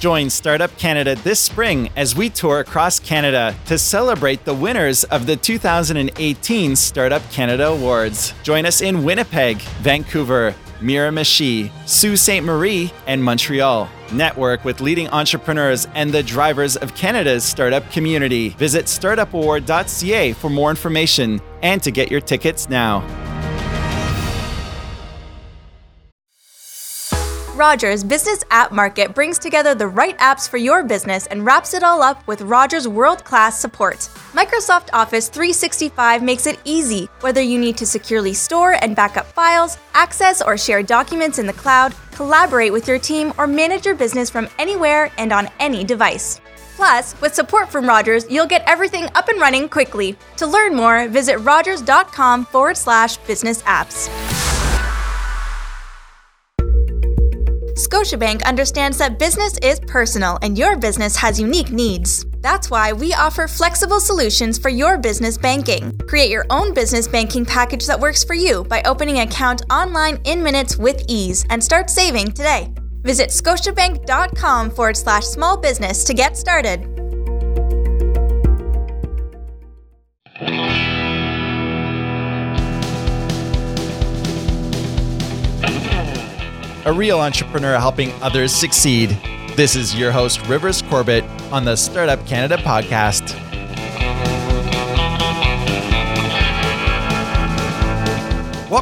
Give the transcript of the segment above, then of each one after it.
Join Startup Canada this spring as we tour across Canada to celebrate the winners of the 2018 Startup Canada Awards. Join us in Winnipeg, Vancouver, Miramichi, Sault Ste. Marie, and Montreal. Network with leading entrepreneurs and the drivers of Canada's startup community. Visit startupaward.ca for more information and to get your tickets now. Rogers Business App Market brings together the right apps for your business and wraps it all up with Rogers world class support. Microsoft Office 365 makes it easy, whether you need to securely store and backup files, access or share documents in the cloud, collaborate with your team, or manage your business from anywhere and on any device. Plus, with support from Rogers, you'll get everything up and running quickly. To learn more, visit rogers.com forward slash business apps. Scotiabank understands that business is personal and your business has unique needs. That's why we offer flexible solutions for your business banking. Create your own business banking package that works for you by opening an account online in minutes with ease and start saving today. Visit scotiabank.com forward slash small business to get started. A real entrepreneur helping others succeed. This is your host, Rivers Corbett, on the Startup Canada podcast.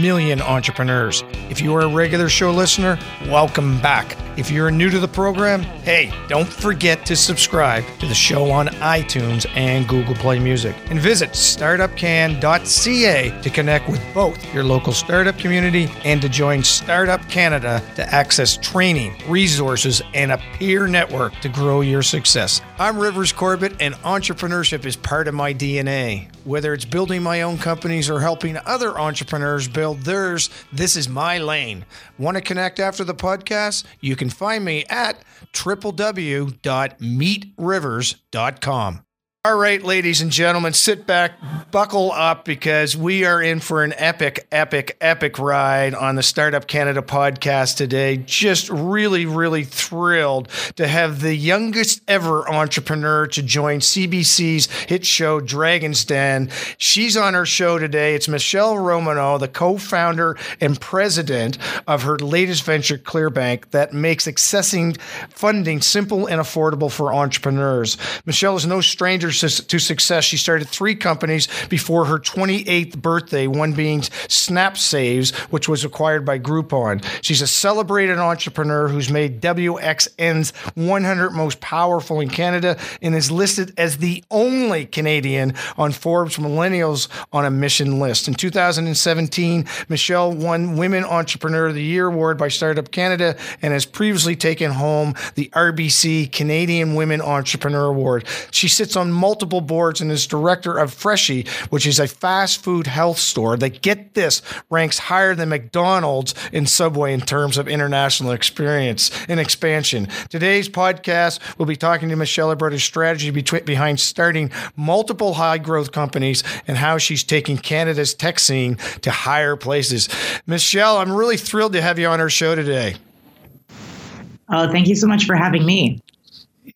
million entrepreneurs. If you are a regular show listener, welcome back. If you're new to the program, hey, don't forget to subscribe to the show on iTunes and Google Play Music. And visit startupcan.ca to connect with both your local startup community and to join Startup Canada to access training, resources, and a peer network to grow your success. I'm Rivers Corbett, and entrepreneurship is part of my DNA. Whether it's building my own companies or helping other entrepreneurs build theirs, this is my lane. Want to connect after the podcast? You can find me at www.meetrivers.com. All right, ladies and gentlemen, sit back, buckle up because we are in for an epic, epic, epic ride on the Startup Canada podcast today. Just really, really thrilled to have the youngest ever entrepreneur to join CBC's hit show, Dragon's Den. She's on our show today. It's Michelle Romanow, the co founder and president of her latest venture, Clearbanc, that makes accessing funding simple and affordable for entrepreneurs. Michelle is no stranger to success. She started three companies before her 28th birthday, one being Snap Saves, which was acquired by Groupon. She's a celebrated entrepreneur who's made WXN's 100 most powerful in Canada and is listed as the only Canadian on Forbes Millennials on a Mission list. In 2017, Michelle won Women Entrepreneur of the Year award by Startup Canada and has previously taken home the RBC Canadian Women Entrepreneur Award. She sits on multiple boards and is director of Freshii, which is a fast food health store that, get this, ranks higher than McDonald's and Subway in terms of international experience and expansion. Today's podcast, we'll be talking to Michelle about her strategy between, behind starting multiple high growth companies and how she's taking Canada's tech scene to higher places. Michelle, I'm really thrilled to have you on our show today. Oh, thank you so much for having me.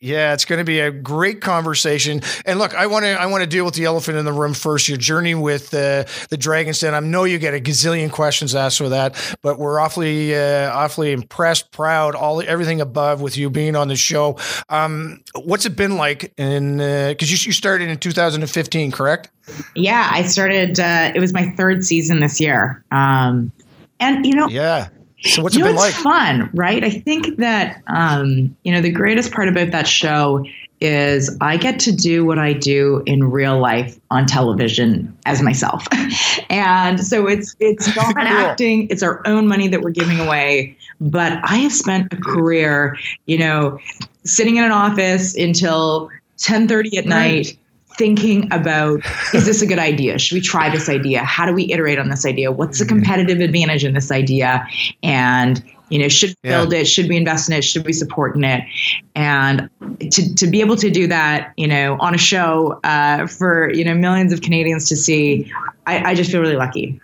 Yeah, it's going to be a great conversation. And look, I want to I want to deal with the elephant in the room first. Your journey with uh, the Dragon's Den. I know you get a gazillion questions asked for that, but we're awfully uh, awfully impressed, proud, all everything above with you being on the show. Um, what's it been like? And because uh, you, you started in 2015, correct? Yeah, I started. Uh, it was my third season this year. Um, and you know, yeah so what's you it been know, like? fun, right? I think that um, you know the greatest part about that show is I get to do what I do in real life on television as myself. and so it's it's not cool. acting, it's our own money that we're giving away. But I have spent a career, you know, sitting in an office until 10:30 at night thinking about is this a good idea? Should we try this idea? How do we iterate on this idea? What's the mm-hmm. competitive advantage in this idea? And you know should we build yeah. it? Should we invest in it? Should we support in it? And to, to be able to do that you know on a show uh, for you know millions of canadians to see I, I just feel really lucky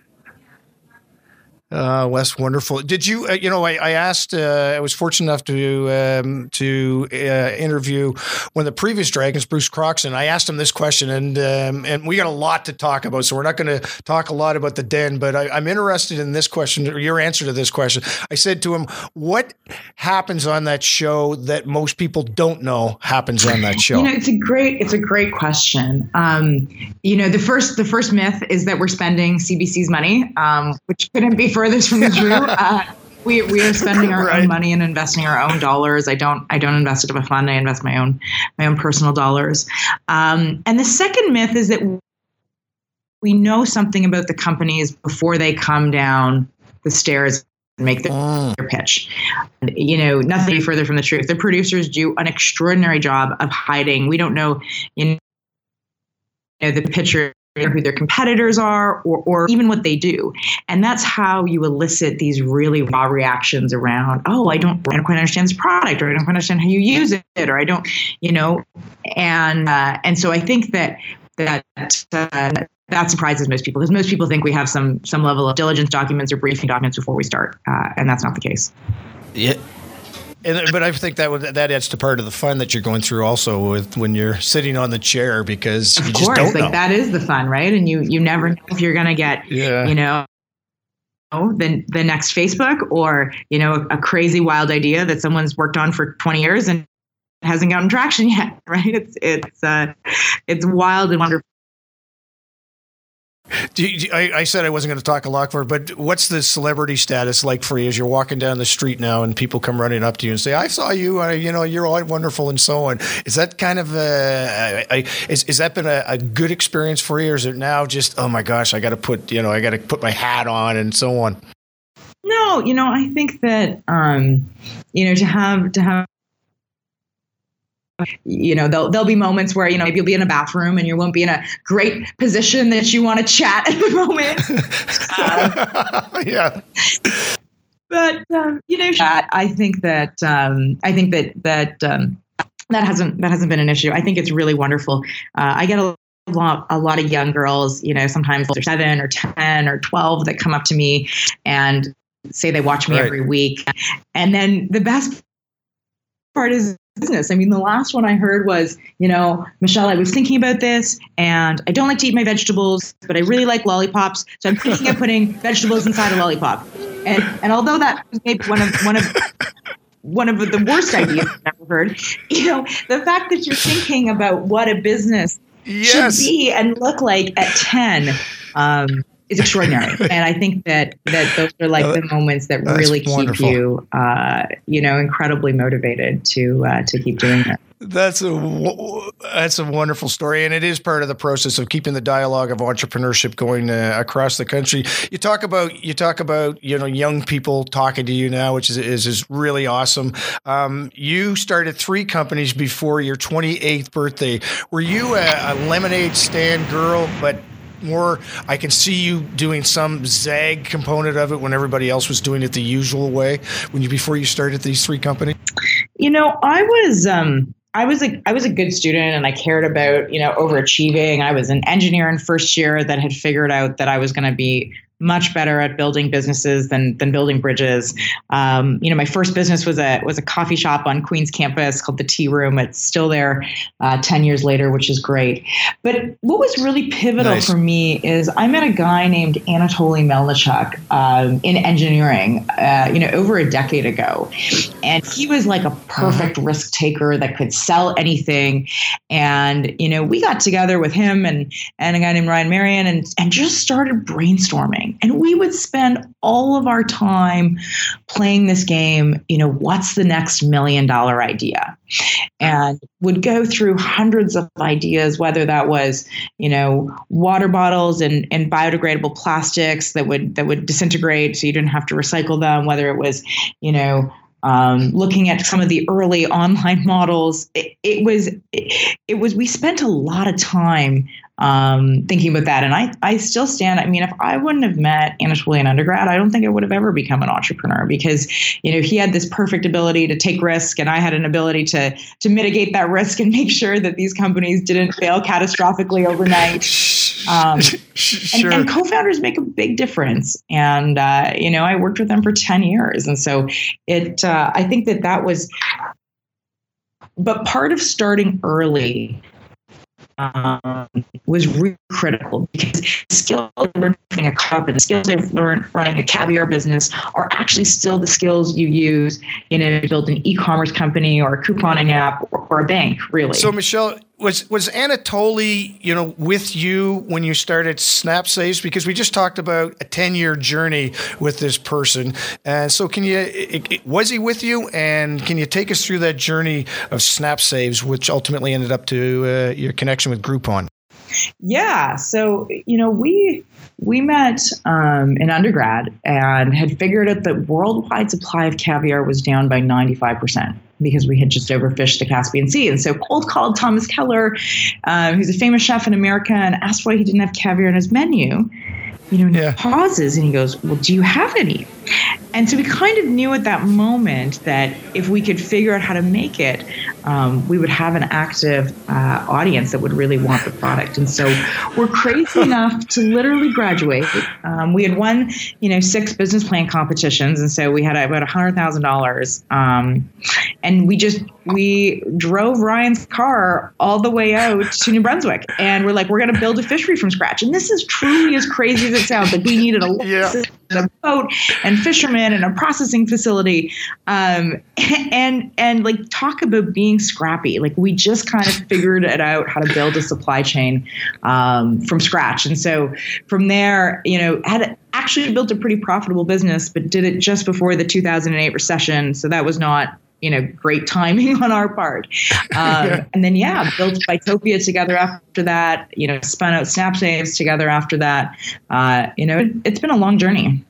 uh, Wes, wonderful. Did you, uh, you know, I, I asked, uh, I was fortunate enough to um, to uh, interview one of the previous Dragons, Bruce Croxton. I asked him this question, and um, and we got a lot to talk about, so we're not going to talk a lot about the den, but I, I'm interested in this question, or your answer to this question. I said to him, "What happens on that show that most people don't know happens on that show?" You know, it's a great, it's a great question. Um, you know, the first, the first myth is that we're spending CBC's money, um, which couldn't be for furthest from the truth. Uh, we, we are spending our right. own money and investing our own dollars. I don't I don't invest it in a fund. I invest my own my own personal dollars. Um, and the second myth is that we know something about the companies before they come down the stairs and make their, oh. their pitch. You know, nothing further from the truth. The producers do an extraordinary job of hiding. We don't know, you know, the pitcher who their competitors are or, or even what they do. And that's how you elicit these really raw reactions around, oh, I don't, I don't quite understand this product or I don't quite understand how you use it or I don't, you know, and, uh, and so I think that, that, uh, that surprises most people because most people think we have some some level of diligence documents or briefing documents before we start, uh, and that's not the case. Yeah, and, but I think that would, that adds to part of the fun that you're going through also with when you're sitting on the chair because of you course, just don't like know. that is the fun, right? And you you never know if you're going to get yeah. you know the the next Facebook or you know a, a crazy wild idea that someone's worked on for 20 years and hasn't gotten traction yet, right? It's it's uh, it's wild and wonderful you, I, I, said I wasn't going to talk a lot for, but what's the celebrity status like for you as you're walking down the street now and people come running up to you and say, "I saw you, uh, you know, you're all wonderful," and so on. Is that kind of a, a is, is that been a, a, good experience for you, or is it now just, oh my gosh, I got to put, you know, I got to put my hat on and so on? No, you know, I think that, um, you know, to have to have you know there'll, there'll be moments where you know maybe you'll be in a bathroom and you won't be in a great position that you want to chat at the moment um, yeah but um, you know i think that um, i think that that um, that hasn't that hasn't been an issue i think it's really wonderful uh, i get a lot, a lot of young girls, you know, sometimes they're seven or 10 or 12 that come up to me and say they watch me right. every week. And then the best part is business. I mean, the last one I heard was, you know, Michelle, I was thinking about this and I don't like to eat my vegetables, but I really like lollipops. So I'm thinking of putting vegetables inside a lollipop. And and although that was maybe one of one of one of the worst ideas I've ever heard, you know, the fact that you're thinking about what a business yes. should be and look like at 10 um, is extraordinary. and I think that that those are like the moments that really wonderful. keep you, uh, you know, incredibly motivated to uh, to keep doing it. That's a that's a wonderful story, and it is part of the process of keeping the dialogue of entrepreneurship going uh, across the country. You talk about you talk about you know young people talking to you now, which is is, is really awesome. Um, you started three companies before your 28th birthday. Were you a, a lemonade stand girl, but more I can see you doing some zag component of it when everybody else was doing it the usual way when you before you started these three companies? You know, I was um I was a I was a good student and I cared about, you know, overachieving. I was an engineer in first year that had figured out that I was going to be much better at building businesses than than building bridges. Um, you know, my first business was a was a coffee shop on Queens campus called the Tea Room. It's still there uh, ten years later, which is great. But what was really pivotal nice. for me is I met a guy named Anatoly Melnichuk um, in engineering. Uh, you know, over a decade ago, and he was like a perfect uh-huh. risk taker that could sell anything. And you know, we got together with him and and a guy named Ryan Marien and and just started brainstorming and we would spend all of our time playing this game, you know, what's the next million dollar idea? And would go through hundreds of ideas, whether that was, you know, water bottles and, and biodegradable plastics that would that would disintegrate so you didn't have to recycle them, whether it was, you know, um, looking at some of the early online models. It, it was it, it was we spent a lot of time um, thinking about that. And I, I still stand. I mean, if I wouldn't have met Anatoly in undergrad, I don't think I would have ever become an entrepreneur because you know he had this perfect ability to take risk, and I had an ability to to mitigate that risk and make sure that these companies didn't fail catastrophically overnight. Um, sure. and, and, co-founders make a big difference. And uh, you know, I worked with them for ten years, and so it. Uh, I think that that was. But part of starting early um, was really critical because skills learned running a cup and the skills learned running a caviar business are actually still the skills you use in a build an e-commerce company or a couponing app or, or a bank, really. So Michelle, was was Anatoly, you know, with you when you started Snap Saves? Because we just talked about a ten year journey with this person, and so can you? Was he with you? And can you take us through that journey of Snap Saves, which ultimately ended up to uh, your connection with Groupon? Yeah, so you know we we met um, in undergrad and had figured out that worldwide supply of caviar was down by 95% because we had just overfished the Caspian Sea. And so cold called Thomas Keller, uh, who's a famous chef in America, and asked why he didn't have caviar on his menu you know, yeah. he pauses and he goes, Well, do you have any? And so we kind of knew at that moment that if we could figure out how to make it, um, we would have an active uh, audience that would really want the product. And so we're crazy enough to literally graduate. Um, we had won, you know, six business plan competitions, and so we had about a hundred thousand um, dollars. And we just we drove Ryan's car all the way out to New Brunswick, and we're like, we're going to build a fishery from scratch. And this is truly as crazy as it sounds. Like we needed a yeah. a boat and fishermen and a processing facility, um, and and like talk about being scrappy. Like we just kind of figured it out how to build a supply chain um, from scratch. And so from there, you know, had actually built a pretty profitable business, but did it just before the 2008 recession. So that was not you know, great timing on our part. Um, and then, yeah, built Buytopia together after that, you know, spun out Snap Saves together after that. Uh, you know, it, it's been a long journey.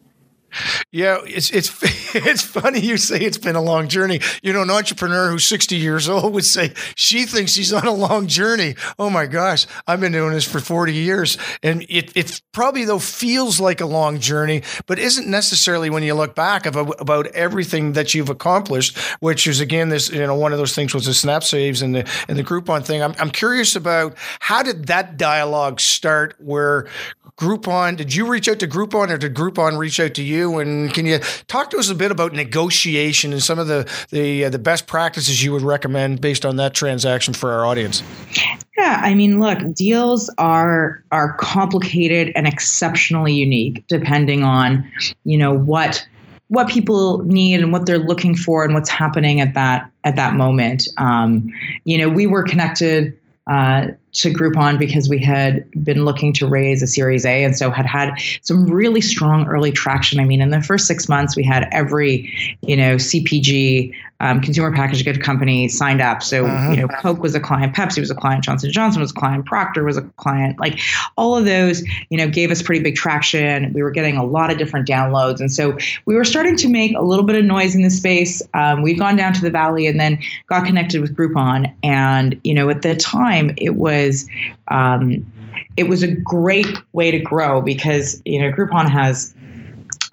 Yeah, it's it's it's funny you say it's been a long journey. You know, an entrepreneur who's 60 years old would say she thinks she's on a long journey. Oh my gosh, I've been doing this for 40 years, and it it probably though feels like a long journey, but isn't necessarily when you look back of about everything that you've accomplished. Which is again this you know one of those things was the snap saves and the and the Groupon thing. I'm I'm curious about how did that dialogue start? Where Groupon did you reach out to Groupon or did Groupon reach out to you? And can you talk to us a bit about negotiation and some of the the uh, the best practices you would recommend based on that transaction for our audience? Yeah, I mean, look, deals are are complicated and exceptionally unique depending on, you know, what what people need and what they're looking for and what's happening at that at that moment. Um, you know, we were connected uh, to Groupon because we had been looking to raise a Series A and so had had some really strong early traction. I mean, in the first six months, we had every, you know, CPG, um, consumer packaged good company signed up. So, uh-huh. you know, Coke was a client, Pepsi was a client, Johnson Johnson was a client, Procter was a client. Like all of those, you know, gave us pretty big traction. We were getting a lot of different downloads. And so we were starting to make a little bit of noise in the space. Um, we'd gone down to the valley and then got connected with Groupon. And, you know, at the time it was, um, it was a great way to grow because, you know, Groupon has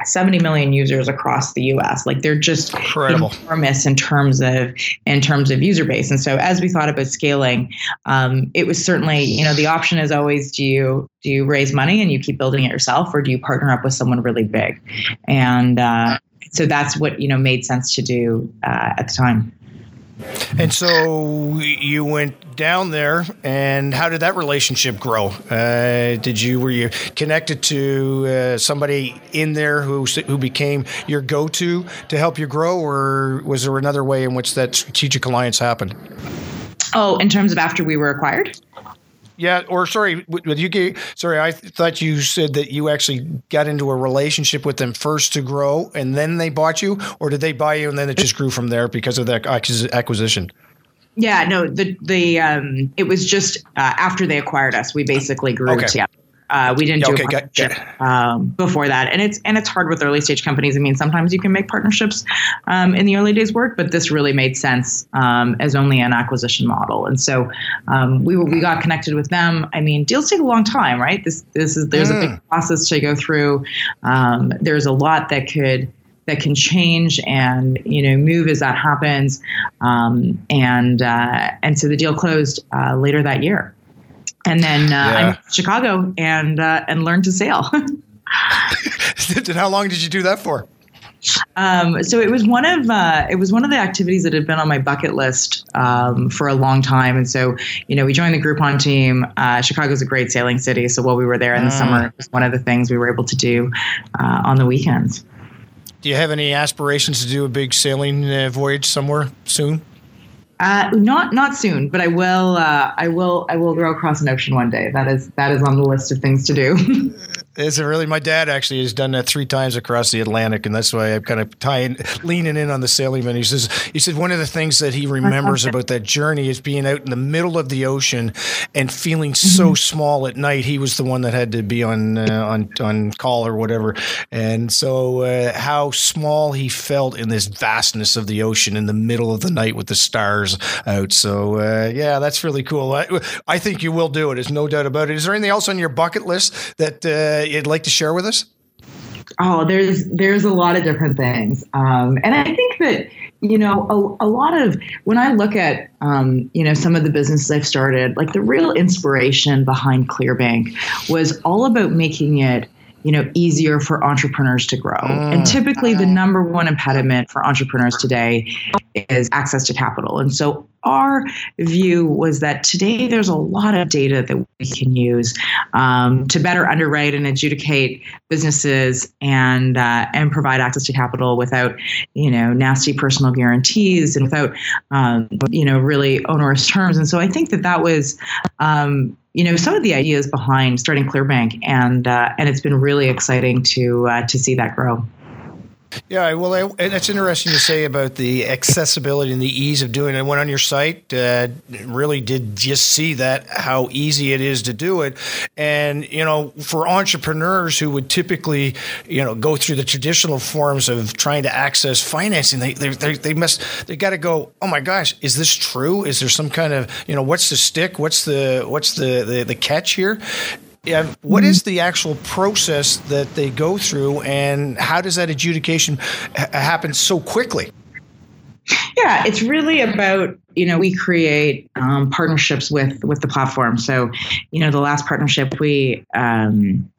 70 million users across the US. Like they're just Incredible. enormous in terms of in terms of user base. And so as we thought about scaling, um, it was certainly, you know, the option is always do you do you raise money and you keep building it yourself or do you partner up with someone really big? And uh, so that's what, you know, made sense to do uh, at the time. And so you went down there, and how did that relationship grow? Uh, did you were you connected to uh, somebody in there who who became your go to to help you grow, or was there another way in which that strategic alliance happened? Oh, in terms of after we were acquired. Yeah, or sorry, you sorry, I thought you said that you actually got into a relationship with them first to grow, and then they bought you, or did they buy you and then it just grew from there because of that acquisition? Yeah, no, the the um, it was just uh, after they acquired us, we basically grew okay. together. Uh, we didn't do okay, a partnership um, before that, and it's and it's hard with early stage companies. I mean, sometimes you can make partnerships um, in the early days work, but this really made sense um, as only an acquisition model. And so um, we we got connected with them. I mean, deals take a long time, right? This this is there's mm. a big mm. process to go through. Um, there's a lot that could that can change and you know move as that happens. Um, and uh, and so the deal closed uh, later that year, and then uh, yeah. I moved to Chicago and uh, and learned to sail. and how long did you do that for? Um, so it was one of uh, it was one of the activities that had been on my bucket list um, for a long time, and so you know we joined the Groupon team. Uh, Chicago's a great sailing city, so while we were there in the mm. summer, it was one of the things we were able to do uh, on the weekends. Do you have any aspirations to do a big sailing uh, voyage somewhere soon? Uh, not not soon, but I will. Uh, I will. I will row across an ocean one day. That is that is on the list of things to do. Is it really? My dad actually has done that three times across the Atlantic, and that's why I'm kind of tying, leaning in on the sailingman. He says, he said one of the things that he remembers about that journey is being out in the middle of the ocean and feeling so mm-hmm. small at night. He was the one that had to be on uh, on on call or whatever, and so uh, how small he felt in this vastness of the ocean in the middle of the night with the stars out. So uh, yeah, that's really cool. I, I, think you will do it. There's no doubt about it. Is there anything else on your bucket list that? You'd like to share with us? Oh, there's there's a lot of different things, um, and I think that you know a, a lot of when I look at um, you know some of the businesses I've started, like the real inspiration behind Clearbanc was all about making it you know easier for entrepreneurs to grow. Mm. and typically the number one impediment for entrepreneurs today is access to capital. And so our view was that today there's a lot of data that we can use um, to better underwrite and adjudicate businesses and uh, and provide access to capital without you know nasty personal guarantees and without um, you know really onerous terms. And so I think that that was um, you know some of the ideas behind starting Clearbanc, and uh, and it's been really exciting to uh, to see that grow. Yeah, well, that's interesting to say about the accessibility and the ease of doing it. I went on your site, uh, really did just see that how easy it is to do it, and you know, for entrepreneurs who would typically, you know, go through the traditional forms of trying to access financing, they they, they, they must they got to go. Oh my gosh, is this true? Is there some kind of you know what's the stick? What's the what's the the, the catch here? Yeah, what is the actual process that they go through, and how does that adjudication ha- happen so quickly? Yeah, it's really about you know we create um, partnerships with with the platform. So, you know, the last partnership we. Um,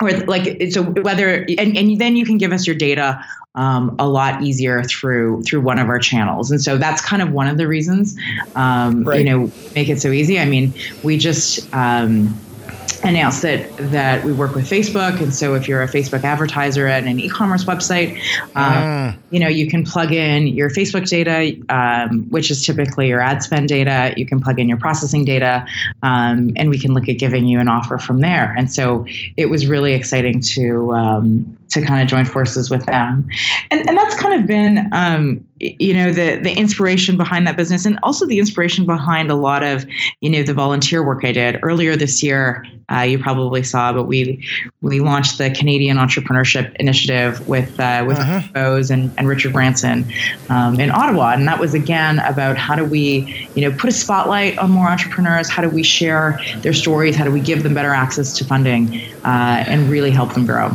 or like so whether and, and then you can give us your data um, a lot easier through through one of our channels and so that's kind of one of the reasons um, right. you know make it so easy i mean we just um, announced that that we work with Facebook, and so if you're a Facebook advertiser at an e-commerce website, um, mm. you know you can plug in your Facebook data, um, which is typically your ad spend data. You can plug in your processing data, um, and we can look at giving you an offer from there. And so it was really exciting to um, to kind of join forces with them. And, and that's kind of been, um, you know, the, the inspiration behind that business and also the inspiration behind a lot of, you know, the volunteer work I did earlier this year. Uh, you probably saw, but we we launched the Canadian Entrepreneurship Initiative with uh, with uh-huh. Bose and, and Richard Branson um, in Ottawa, and that was again about how do we, you know, put a spotlight on more entrepreneurs? How do we share their stories? How do we give them better access to funding uh, and really help them grow?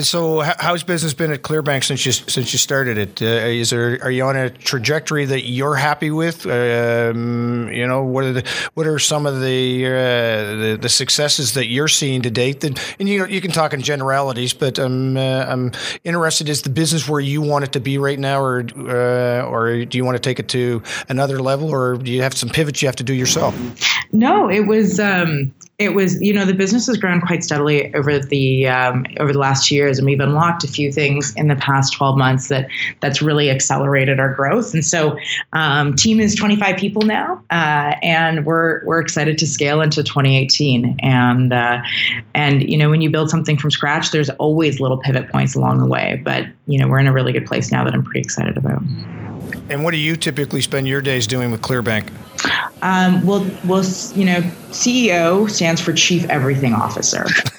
So, how's business been at Clearbanc since you since you started it? Uh, is there are you on a trajectory that you're happy with? Um, you know, what are the what are some of the, uh, the, the successes that you're seeing to date? And, and you know, you can talk in generalities, but I'm uh, I'm interested. Is the business where you want it to be right now, or uh, or do you want to take it to another level, or do you have some pivots you have to do yourself? No, it was. Um, it was you know the business has grown quite steadily over the um, over the last years and we've unlocked a few things in the past 12 months that that's really accelerated our growth. And so um, team is 25 people now uh, and we're we're excited to scale into 2018 and uh, and you know when you build something from scratch there's always little pivot points along the way but you know we're in a really good place now that I'm pretty excited about. And what do you typically spend your days doing with Clearbanc Um, well, well, you know, CEO stands for Chief Everything Officer.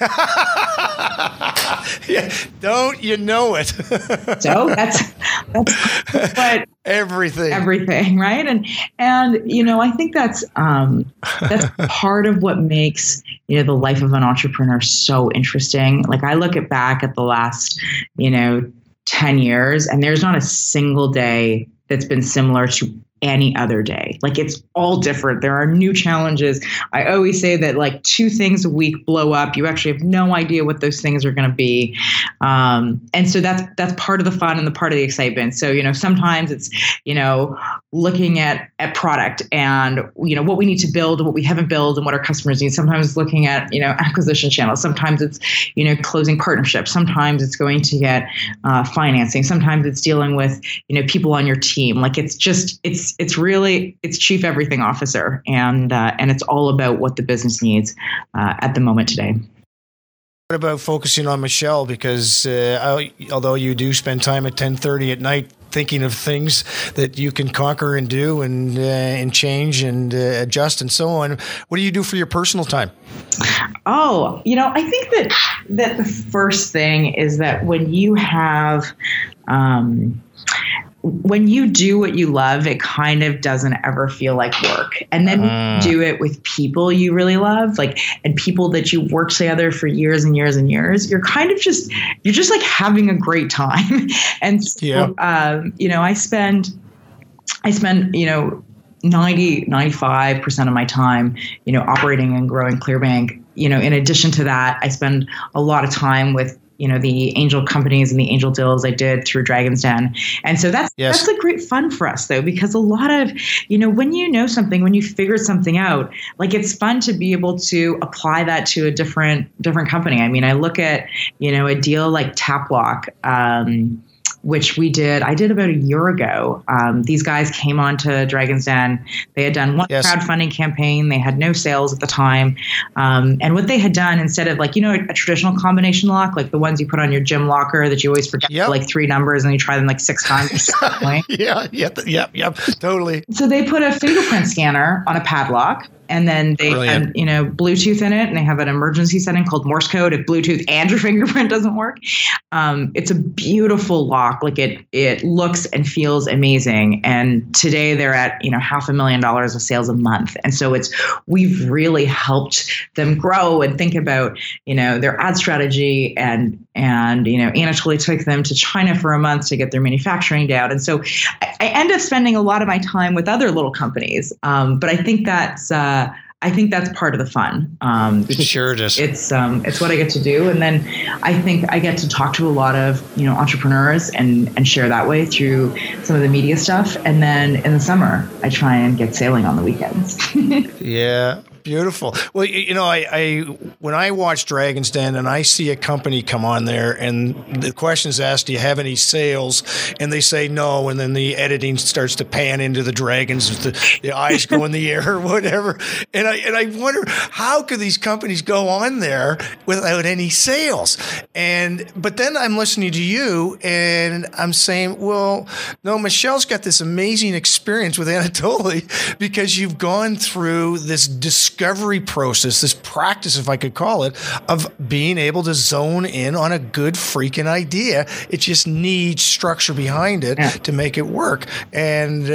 yeah, don't you know it? so that's that's what everything, everything, right? And and you know, I think that's um, that's part of what makes you know the life of an entrepreneur so interesting. Like I look at back at the last you know ten years, and there's not a single day that's been similar to any other day. Like it's all different. There are new challenges. I always say that like two things a week blow up. You actually have no idea what those things are going to be, um, and so that's that's part of the fun and the part of the excitement. So you know sometimes it's you know looking at at product and you know what we need to build and what we haven't built and what our customers need. Sometimes looking at you know acquisition channels. Sometimes it's you know closing partnerships. Sometimes it's going to get uh, financing. Sometimes it's dealing with you know people on your team. Like it's just it's it's really it's chief everything officer, and uh, and it's all about what the business needs uh, at the moment today. What about focusing on Michelle? Because uh, although you do spend time at ten thirty at night thinking of things that you can conquer and do and uh, and change and uh, adjust and so on, what do you do for your personal time? Oh, you know, I think that that the first thing is that when you have um, when you do what you love, it kind of doesn't ever feel like work. And then uh. do it with people you really love, like, and people that you work together for years and years and years, you're kind of just, you're just like having a great time. and so, yeah. um, you know, I spend, I spend, you know, 90, 95% of my time, you know, operating and growing Clearbanc. You know, in addition to that, I spend a lot of time with you know the angel companies and the angel deals I did through Dragon's Den, and so that's yes. that's a great fun for us though because a lot of you know when you know something when you figure something out like it's fun to be able to apply that to a different different company. I mean I look at you know a deal like TapLock. Um, which we did. I did about a year ago. Um, these guys came on to Dragon's Den. They had done one yes. crowdfunding campaign. They had no sales at the time. Um, and what they had done instead of like, you know, a, a, traditional combination lock, like the ones you put on your gym locker that you always forget yep. like three numbers and you try them like six times. yeah, yep, yep, yep, totally. So they put a fingerprint scanner on a padlock and then they Brilliant. have you know Bluetooth in it, and they have an emergency setting called Morse code if Bluetooth and your fingerprint doesn't work. Um, it's a beautiful lock, like it it looks and feels amazing. And today they're at you know half a million dollars of sales a month, and so it's we've really helped them grow and think about you know their ad strategy and and you know Anatoly took them to China for a month to get their manufacturing down, and so I, I end up spending a lot of my time with other little companies. Um, but I think that's uh, I think that's part of the fun. Um, sure it is. It's um, it's what I get to do, and then I think I get to talk to a lot of you know entrepreneurs and and share that way through some of the media stuff. And then in the summer, I try and get sailing on the weekends. yeah, Beautiful. Well, you know, I, I, when I watch Dragon's Den and I see a company come on there and the question is asked, "Do you have any sales?" and they say no, and then the editing starts to pan into the dragons, the, the eyes go in the air or whatever, and I and I wonder how could these companies go on there without any sales? And but then I'm listening to you and I'm saying, well, no, Michelle's got this amazing experience with Anatoly because you've gone through this discovery process, this practice, if I could call it, of being able to zone in on a good freaking idea. It just needs structure behind it yeah. to make it work. And, uh,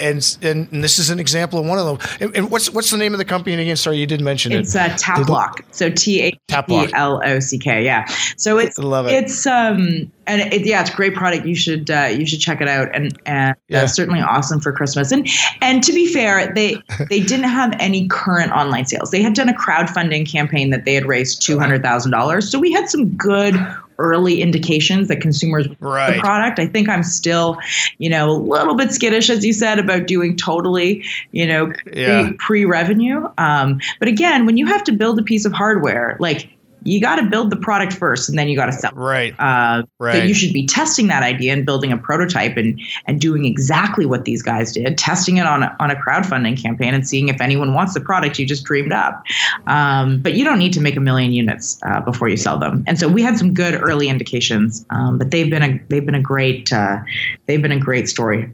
and and this is an example of one of them. And, and, what's what's the name of the company again? Sorry, you didn't mention it. It's uh, Taplock. So T A P L O C K. Yeah. So it's love it. It's um and it, yeah, it's a great product. You should uh, you should check it out, and and yeah. certainly awesome for Christmas. And and to be fair, they they didn't have any current online sales. They had done a crowdfunding campaign that they had raised two hundred thousand dollars. So we had some good early indications that consumers right. the product. I think I'm still, you know, a little bit skittish, as you said, about doing totally, you know, yeah. pre revenue. Um, but again, when you have to build a piece of hardware, like you got to build the product first and then you got to sell it. Right. Uh, right. So you should be testing that idea and building a prototype and and doing exactly what these guys did, testing it on a, on a crowdfunding campaign and seeing if anyone wants the product you just dreamed up. Um, but you don't need to make a million units uh, before you sell them. And so we had some good early indications, um, but they've been a they've been a great uh, they've been a great story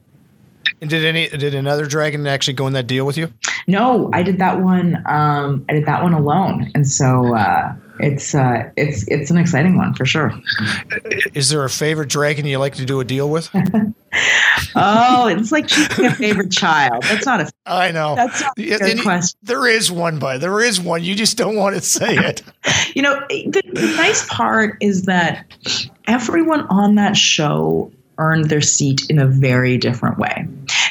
And did any did another dragon actually go in that deal with you? No, I did that one. Um, I did that one alone, and so uh, it's uh, it's it's an exciting one for sure. Is there a favorite dragon you like to do a deal with? oh, it's like choosing a favorite child. That's not a. I know. That's not a good question. There is one, but there is one. You just don't want to say it. you know, the, the nice part is that everyone on that show earned their seat in a very different way.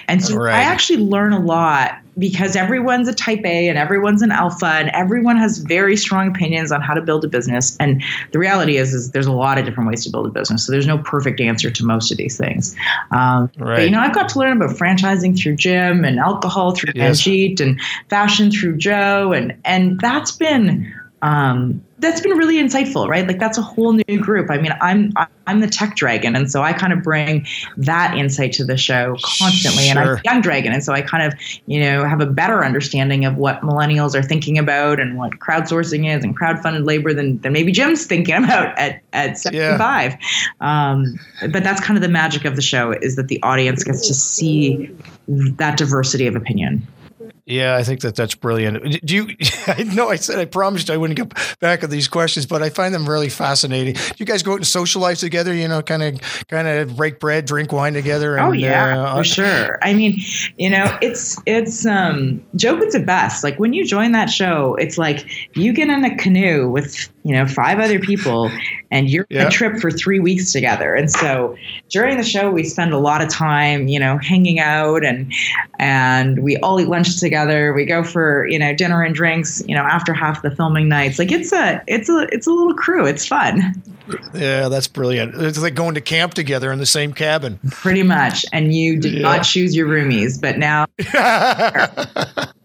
And so right. I actually learn a lot because everyone's a type A and everyone's an alpha and everyone has very strong opinions on how to build a business. And the reality is, is there's a lot of different ways to build a business. So there's no perfect answer to most of these things. Um, right. But, you know, I've got to learn about franchising through Jim and alcohol through yes. Manjit and fashion through Joe. And, and that's been um, that's been really insightful, right? Like that's a whole new group. I mean, I'm I'm the tech dragon, and so I kind of bring that insight to the show constantly. Sure. And I'm young dragon, and so I kind of you know have a better understanding of what millennials are thinking about and what crowdsourcing is and crowdfunded labor than than maybe Jim's thinking about at at 75. Yeah. Um, but that's kind of the magic of the show is that the audience gets to see that diversity of opinion. Yeah, I think that that's brilliant. Do you? I know I said I promised I wouldn't get back at these questions, but I find them really fascinating. Do you guys go out and socialize together? You know, kind of, kind of break bread, drink wine together. And, oh yeah, uh, for sure. I mean, you know, it's it's um, Joe puts it best. Like when you join that show, it's like you get in a canoe with you know five other people, and you're yeah. a trip for three weeks together. And so during the show, we spend a lot of time, you know, hanging out and and we all eat lunch together. We go for you know dinner and drinks, you know, after half the filming nights. Like it's a it's a it's a little crew. It's fun. Yeah, that's brilliant. It's like going to camp together in the same cabin. Pretty much. And you did yeah. not choose your roomies, but now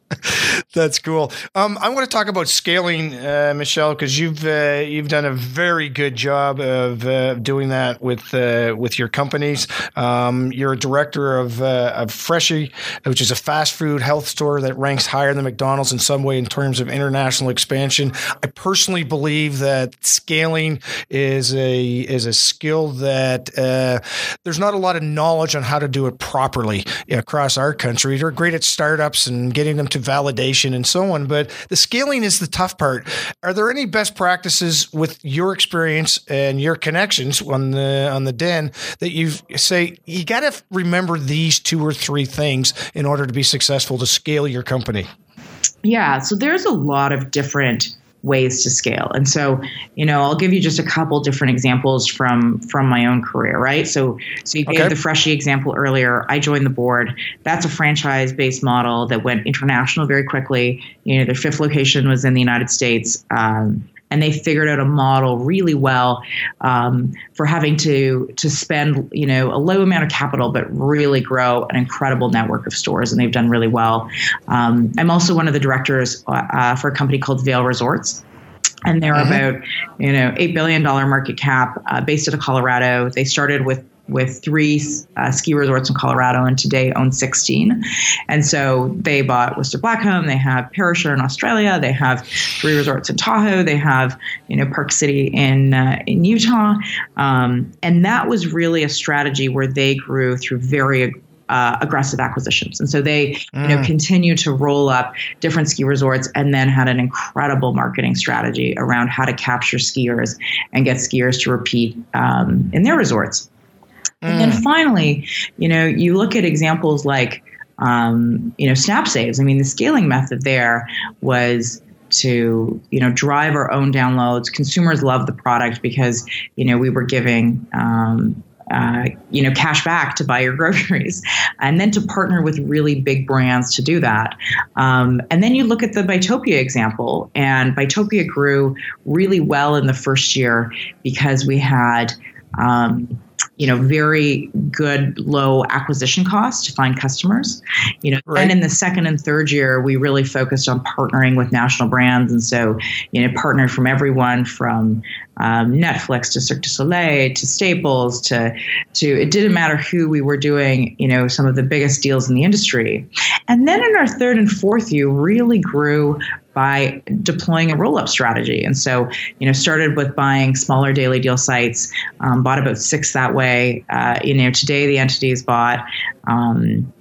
That's cool. Um, I want to talk about scaling, uh, Michelle, because you've uh, you've done a very good job of uh, doing that with uh, with your companies. Um, you're a director of uh, of Freshii, which is a fast food health store that ranks higher than McDonald's in some way in terms of international expansion. I personally believe that scaling is a is a skill that uh, there's not a lot of knowledge on how to do it properly across our country. They're great at startups and getting them to validation and so on. But the scaling is the tough part. Are there any best practices with your experience and your connections on the on the den that you say you got to remember these two or three things in order to be successful to scale your company? Yeah, so there's a lot of different ways to scale. And so, you know, I'll give you just a couple different examples from from my own career, right? So, so you gave okay. the Freshii example earlier. I joined the board. That's a franchise based model that went international very quickly. You know, their fifth location was in the United States. Um, and they figured out a model really well um, for having to to spend you know a low amount of capital but really grow an incredible network of stores and they've done really well um, i'm also one of the directors uh, for a company called vail resorts and they're mm-hmm. about you know eight billion dollar market cap uh, based out of colorado they started with with three uh, ski resorts in Colorado and today own 16. And so they bought Whistler Blackcomb, they have Perisher in Australia, they have three resorts in Tahoe, they have, you know, Park City in, uh, in Utah. Um, and that was really a strategy where they grew through very uh, aggressive acquisitions. And so they, you know, mm. continue to roll up different ski resorts and then had an incredible marketing strategy around how to capture skiers and get skiers to repeat um, in their resorts. And then mm. finally, you know, you look at examples like, um, you know, snap saves. I mean, the scaling method there was to you know drive our own downloads. Consumers love the product because you know we were giving. Um, uh, you know, cash back to buy your groceries, and then to partner with really big brands to do that. Um, and then you look at the Buytopia example, and Buytopia grew really well in the first year because we had um, you know very good low acquisition cost to find customers. You know right. and in the second and third year we really focused on partnering with national brands. And so you know partnered from everyone from um, netflix to cirque du soleil to staples to to it didn't matter who we were doing you know some of the biggest deals in the industry. And then in our third and fourth year really grew by deploying a roll up strategy. And so, you know, started with buying smaller daily deal sites, um, bought about six that way. Uh, you know, today the entity is bought. Um,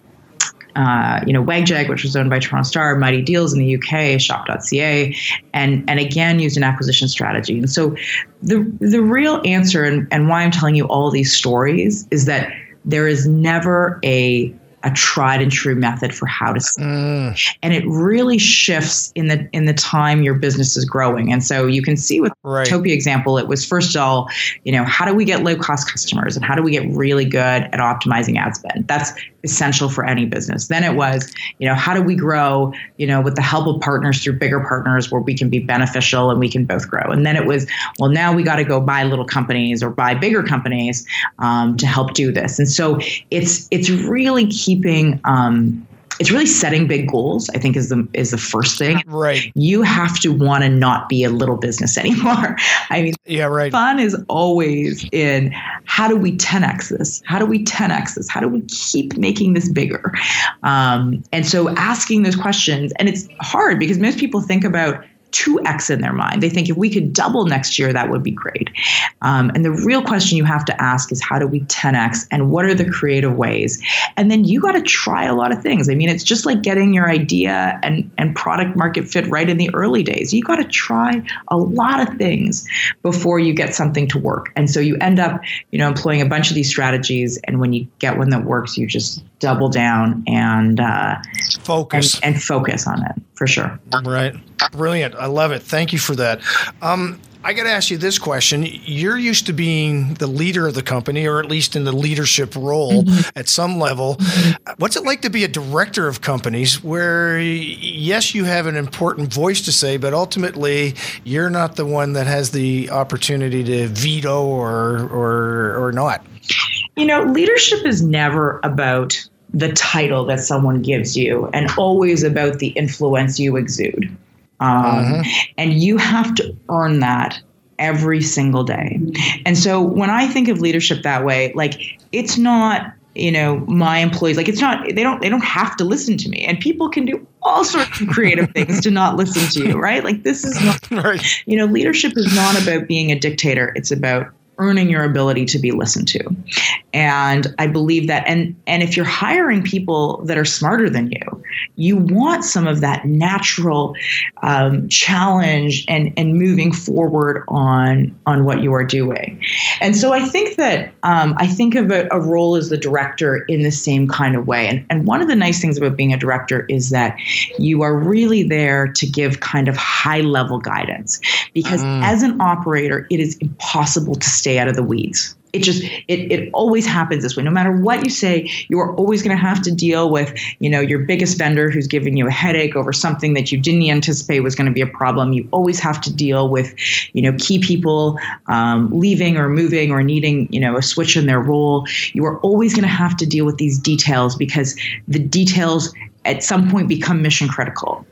uh, you know, Wagjag, which was owned by Toronto Star, Mighty Deals in the UK, Shop.ca, and and again used an acquisition strategy. And so the the real answer and, and why I'm telling you all these stories is that there is never a a tried and true method for how to mm. and it really shifts in the in the time your business is growing and so you can see with right. Topia example it was first of all you know how do we get low cost customers and how do we get really good at optimizing ad spend that's essential for any business. Then it was you know how do we grow you know with the help of partners through bigger partners where we can be beneficial and we can both grow. And then it was well now we got to go buy little companies or buy bigger companies um, to help do this. And so it's it's really keeping um, it's really setting big goals i think is the is the first thing. Right. You have to want to not be a little business anymore. I mean yeah right. fun is always in how do we 10x this? How do we 10x this? How do we keep making this bigger? Um, and so asking those questions and it's hard because most people think about 2x in their mind. They think if we could double next year, that would be great. Um, and the real question you have to ask is how do we 10x and what are the creative ways? And then you got to try a lot of things. I mean, it's just like getting your idea and, and product market fit right in the early days. You got to try a lot of things before you get something to work. And so you end up, you know, employing a bunch of these strategies. And when you get one that works, you just double down and uh, focus and, and, focus on it for sure. Right, brilliant. I love it. Thank you for that. Um, I got to ask you this question. You're used to being the leader of the company, or at least in the leadership role mm-hmm. at some level. What's it like to be a director of companies where, yes, you have an important voice to say, but ultimately you're not the one that has the opportunity to veto or, or, or not? You know, leadership is never about the title that someone gives you and always about the influence you exude. Um, uh-huh. And you have to earn that every single day. And so when I think of leadership that way, like it's not you know my employees like it's not they don't they don't have to listen to me and people can do all sorts of creative things to not listen to you right like this is not right. you know leadership is not about being a dictator it's about earning your ability to be listened to. And i believe that and and if you're hiring people that are smarter than you you want some of that natural um, challenge and and moving forward on on what you are doing. And so i think that um, i think of a, a role as the director in the same kind of way. And and one of the nice things about being a director is that you are really there to give kind of high level guidance. Because mm. as an operator it is impossible to stay out of the weeds. It just it it always happens this way. No matter what you say, you are always going to have to deal with you know your biggest vendor who's giving you a headache over something that you didn't anticipate was going to be a problem. You always have to deal with you know key people um, leaving or moving or needing you know a switch in their role. You are always going to have to deal with these details because the details at some point become mission critical.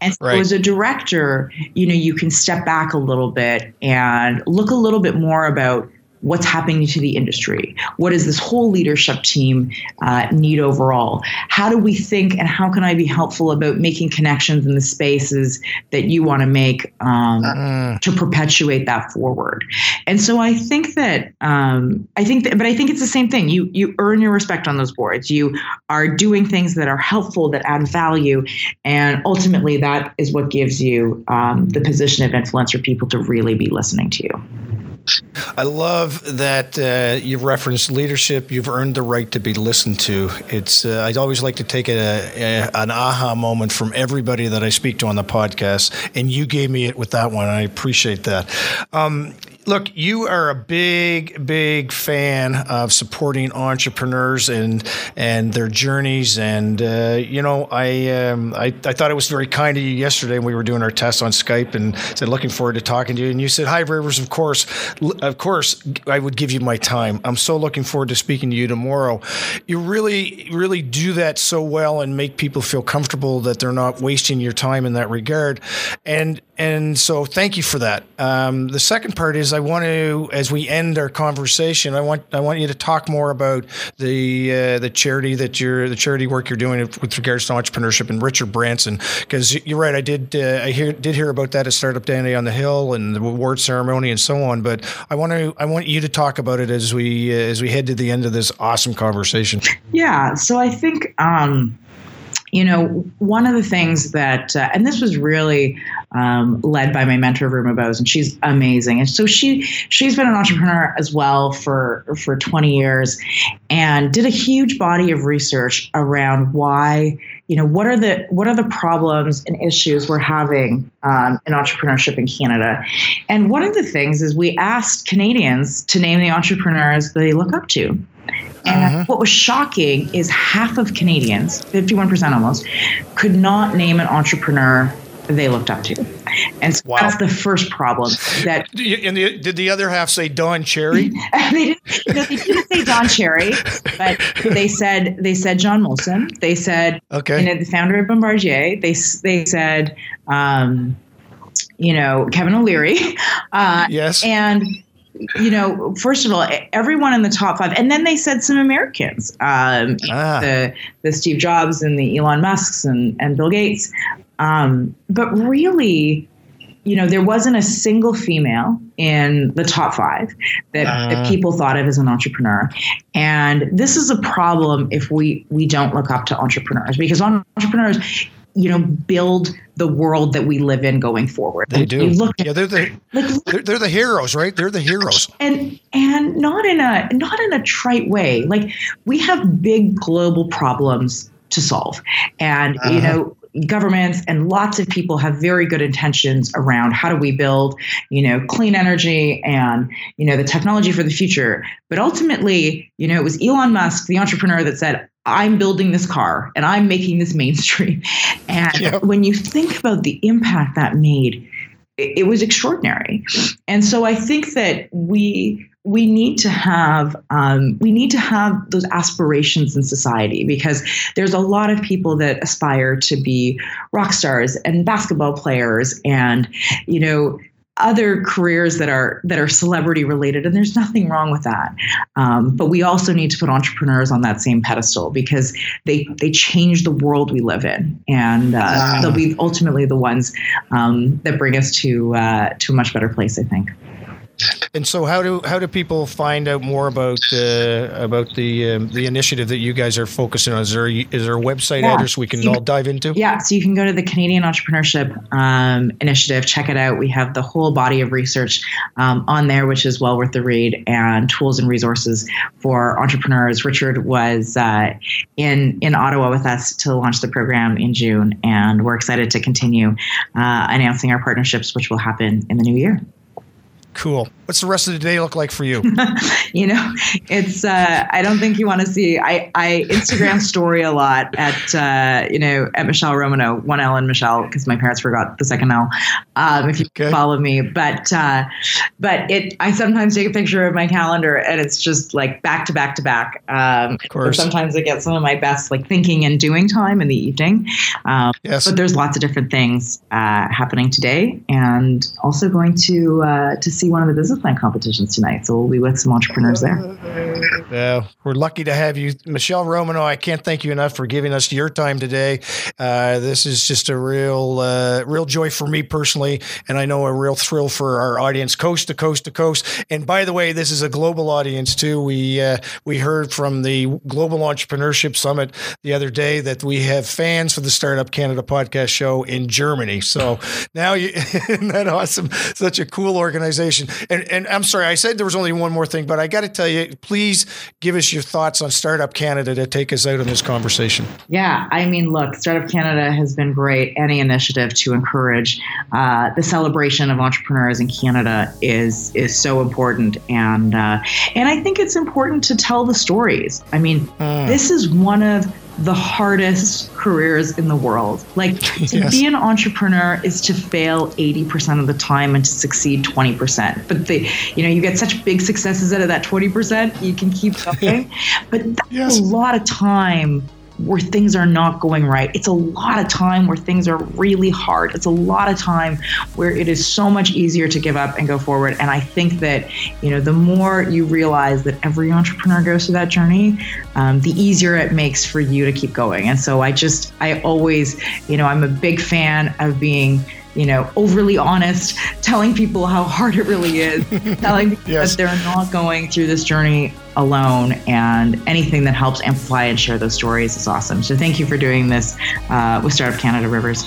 And so right. as a director, you know, you can step back a little bit and look a little bit more about what's happening to the industry? What does this whole leadership team uh, need overall? How do we think and how can i be helpful about making connections in the spaces that you want to make um, uh. to perpetuate that forward? And so i think that um, i think that but i think it's the same thing. You you earn your respect on those boards. You are doing things that are helpful that add value and ultimately that is what gives you um, the position of influence for people to really be listening to you I love that uh, you've referenced leadership. You've earned the right to be listened to. It's uh, I always like to take a, a, an aha moment from everybody that I speak to on the podcast, and you gave me it with that one. I appreciate that. Um, look, you are a big, big fan of supporting entrepreneurs and and their journeys. And uh, you know, I, um, I I thought it was very kind of you yesterday when we were doing our test on Skype and said looking forward to talking to you. And you said, "Hi, Rivers. Of course, of course, I would give you my time. I'm so looking forward to speaking to you tomorrow. You really, really do that so well and make people feel comfortable that they're not wasting your time in that regard. And and so thank you for that. Um, the second part is I want to, as we end our conversation, I want I want you to talk more about the uh, the charity that you're the charity work you're doing with regards to entrepreneurship and Richard Branson because you're right. I did uh, I hear did hear about that at Startup Day on the Hill and the award ceremony and so on. But I want to I want you to talk about it as we uh, as we head to the end of this awesome conversation. Yeah. So I think. Um, you know, one of the things that, uh, and this was really um, led by my mentor Ruma Bose, and she's amazing. And so she she's been an entrepreneur as well for for 20 years, and did a huge body of research around why you know what are the what are the problems and issues we're having um, in entrepreneurship in Canada. And one of the things is we asked Canadians to name the entrepreneurs they look up to. And uh-huh. what was shocking is half of Canadians, 51% almost, could not name an entrepreneur they looked up to. And so wow. that's the first problem. That and the, did the other half say Don Cherry? they, didn't, know, they didn't say Don Cherry, but they said they said John Molson. They said okay. you know the founder of Bombardier. They they said um, you know Kevin O'Leary. Uh, yes, and you know, first of all, everyone in the top five, and then they said some Americans, um, ah. the the Steve Jobs and the Elon Musk's and and Bill Gates, um, but really, you know, there wasn't a single female in the top five that, uh. that, people thought of as an entrepreneur. And this is a problem if we we don't look up to entrepreneurs because entrepreneurs, you know, build the world that we live in going forward. They do. Look yeah, they're the like, they're, they're, the heroes, right? They're the heroes. And and not in a not in a trite way. Like we have big global problems to solve. And uh-huh. you know, governments and lots of people have very good intentions around how do we build you know clean energy and you know the technology for the future but ultimately you know it was elon musk the entrepreneur that said i'm building this car and i'm making this mainstream and yep. when you think about the impact that made it was extraordinary and so i think that we we need to have um, we need to have those aspirations in society because there's a lot of people that aspire to be rock stars and basketball players and you know other careers that are that are celebrity related and there's nothing wrong with that. Um, but we also need to put entrepreneurs on that same pedestal because they they change the world we live in. And uh, wow. they'll be ultimately the ones um, that bring us to uh, to a much better place i think and so, how do how do people find out more about uh, about the um, the initiative that you guys are focusing on? Is there is there a website yeah. address we can so all dive into? Yeah, so you can go to the Canadian Entrepreneurship um, Initiative, check it out. We have the whole body of research um, on there, which is well worth the read, and tools and resources for entrepreneurs. Richard was uh, in in Ottawa with us to launch the program in June, and we're excited to continue uh, announcing our partnerships, which will happen in the new year. Cool. What's the rest of the day look like for you? you know, it's uh, I don't think you want to see. I I Instagram story a lot at uh, you know at Michelle Romanow one L and Michelle because my parents forgot the second L. Um, if you okay. follow me, but uh, but it I sometimes take a picture of my calendar and it's just like back to back to back. Um, of course. Sometimes I get some of my best like thinking and doing time in the evening. Um, yes. But there's lots of different things uh, happening today, and also going to uh, to see see one of the business plan competitions tonight. So we'll be with some entrepreneurs there. Yeah, we're lucky to have you, Michelle Romanow. I can't thank you enough for giving us your time today. Uh, this is just a real, uh, real joy for me personally, and I know a real thrill for our audience, coast to coast to coast. And by the way, this is a global audience too. We uh, we heard from the Global Entrepreneurship Summit the other day that we have fans for the Startup Canada podcast show in Germany. So now you, isn't that awesome? Such a cool organization conversation. And, and I'm sorry, I said there was only one more thing, but I got to tell you, please give us your thoughts on Startup Canada to take us out on this conversation. Yeah, I mean, look, Startup Canada has been great. Any initiative to encourage uh, the celebration of entrepreneurs in Canada is is so important, and uh, and I think it's important to tell the stories. I mean, mm. this is one of the hardest careers in the world. Like to yes. be an entrepreneur is to fail 80% of the time and to succeed 20%. But the you know, you get such big successes out of that 20%, you can keep going. but that's yes. a lot of time where things are not going right. It's a lot of time where things are really hard. It's a lot of time where it is so much easier to give up and go forward. And I think that, you know, the more you realize that every entrepreneur goes through that journey, um, the easier it makes for you to keep going. And so I just, I always, you know, I'm a big fan of being you know, overly honest, telling people how hard it really is, telling people yes. that they're not going through this journey alone, and anything that helps amplify and share those stories is awesome. So thank you for doing this uh, with Startup Canada Rivers.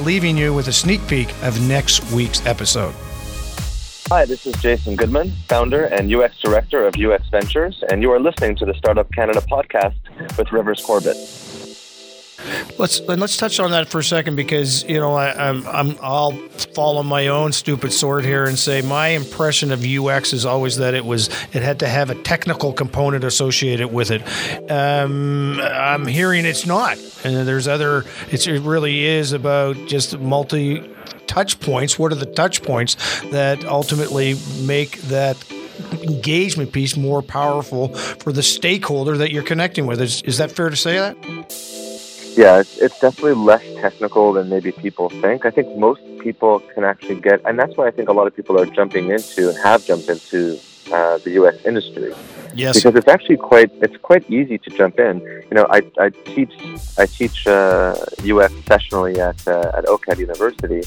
leaving you with a sneak peek of next week's episode. Hi, this is Jason Goodman, founder and UX director of UX Ventures, and you are listening to the Startup Canada podcast with Rivers Corbett. Let's let's touch on that for a second because you know I, I'm, I'm I'll follow my own stupid sword here and say my impression of UX is always that it was it had to have a technical component associated with it. Um, I'm hearing it's not, and there's other. it really is about just multi touch points. What are the touch points that ultimately make that engagement piece more powerful for the stakeholder that you're connecting with? Is is that fair to say that? Yeah, it's, it's definitely less technical than maybe people think. I think most people can actually get, and that's why I think a lot of people are jumping into and have jumped into uh, the UX industry. Yes. Because it's actually quite it's quite easy to jump in. You know, I, I teach I teach uh, UX sessionally at uh, at OCAD University,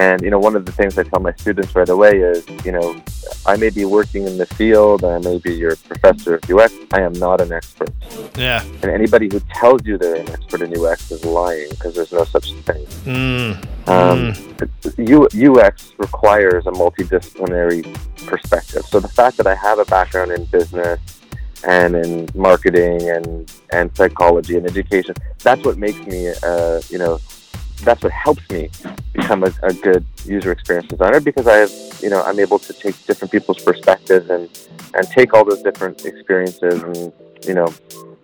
and you know one of the things I tell my students right away is you know I may be working in the field, and I may be your professor of UX. I am not an expert. Yeah. And anybody who tells you they're an expert in UX is lying because there's no such thing. Mm. Um, mm. UX requires a multidisciplinary perspective. So the fact that I have a background in business and in marketing and and psychology and education, that's what makes me, uh, you know, that's what helps me become a, a, good user experience designer because I have, you know, I'm able to take different people's perspectives and and take all those different experiences and you know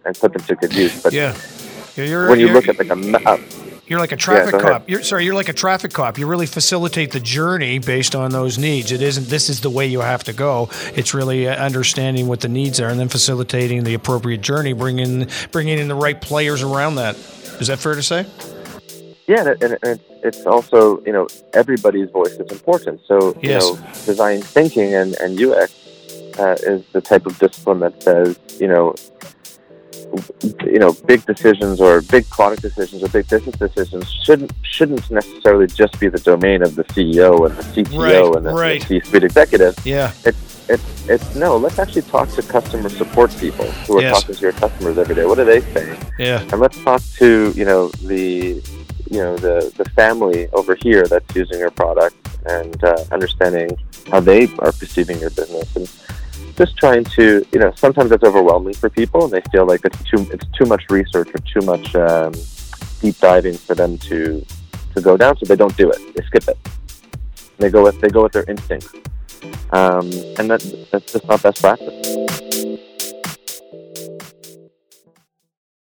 and put them to good use. But yeah, you're, when you look at like a map, you're like a traffic yeah, cop. You're sorry, you're like a traffic cop. You really facilitate the journey based on those needs. It isn't this is the way you have to go. It's really uh, understanding what the needs are and then facilitating the appropriate journey, bringing bringing in the right players around that. Is that fair to say? Yeah, and, and it's also you know everybody's voice is important. So yes. you know, design thinking and and UX uh, is the type of discipline that says you know you know big decisions or big product decisions or big business decisions shouldn't shouldn't necessarily just be the domain of the CEO and the CTO right, and the, right. the C-suite executive. Yeah, it's it's it's no. Let's actually talk to customer support people who are yes. talking to your customers every day. What are they saying? Yeah, and let's talk to you know the you know the the family over here that's using your product and uh, understanding how they are perceiving your business and just trying to you know sometimes it's overwhelming for people and they feel like it's too it's too much research or too much um, deep diving for them to to go down so they don't do it. They skip it. They go with they go with their instinct. Um, and that that's just not best practice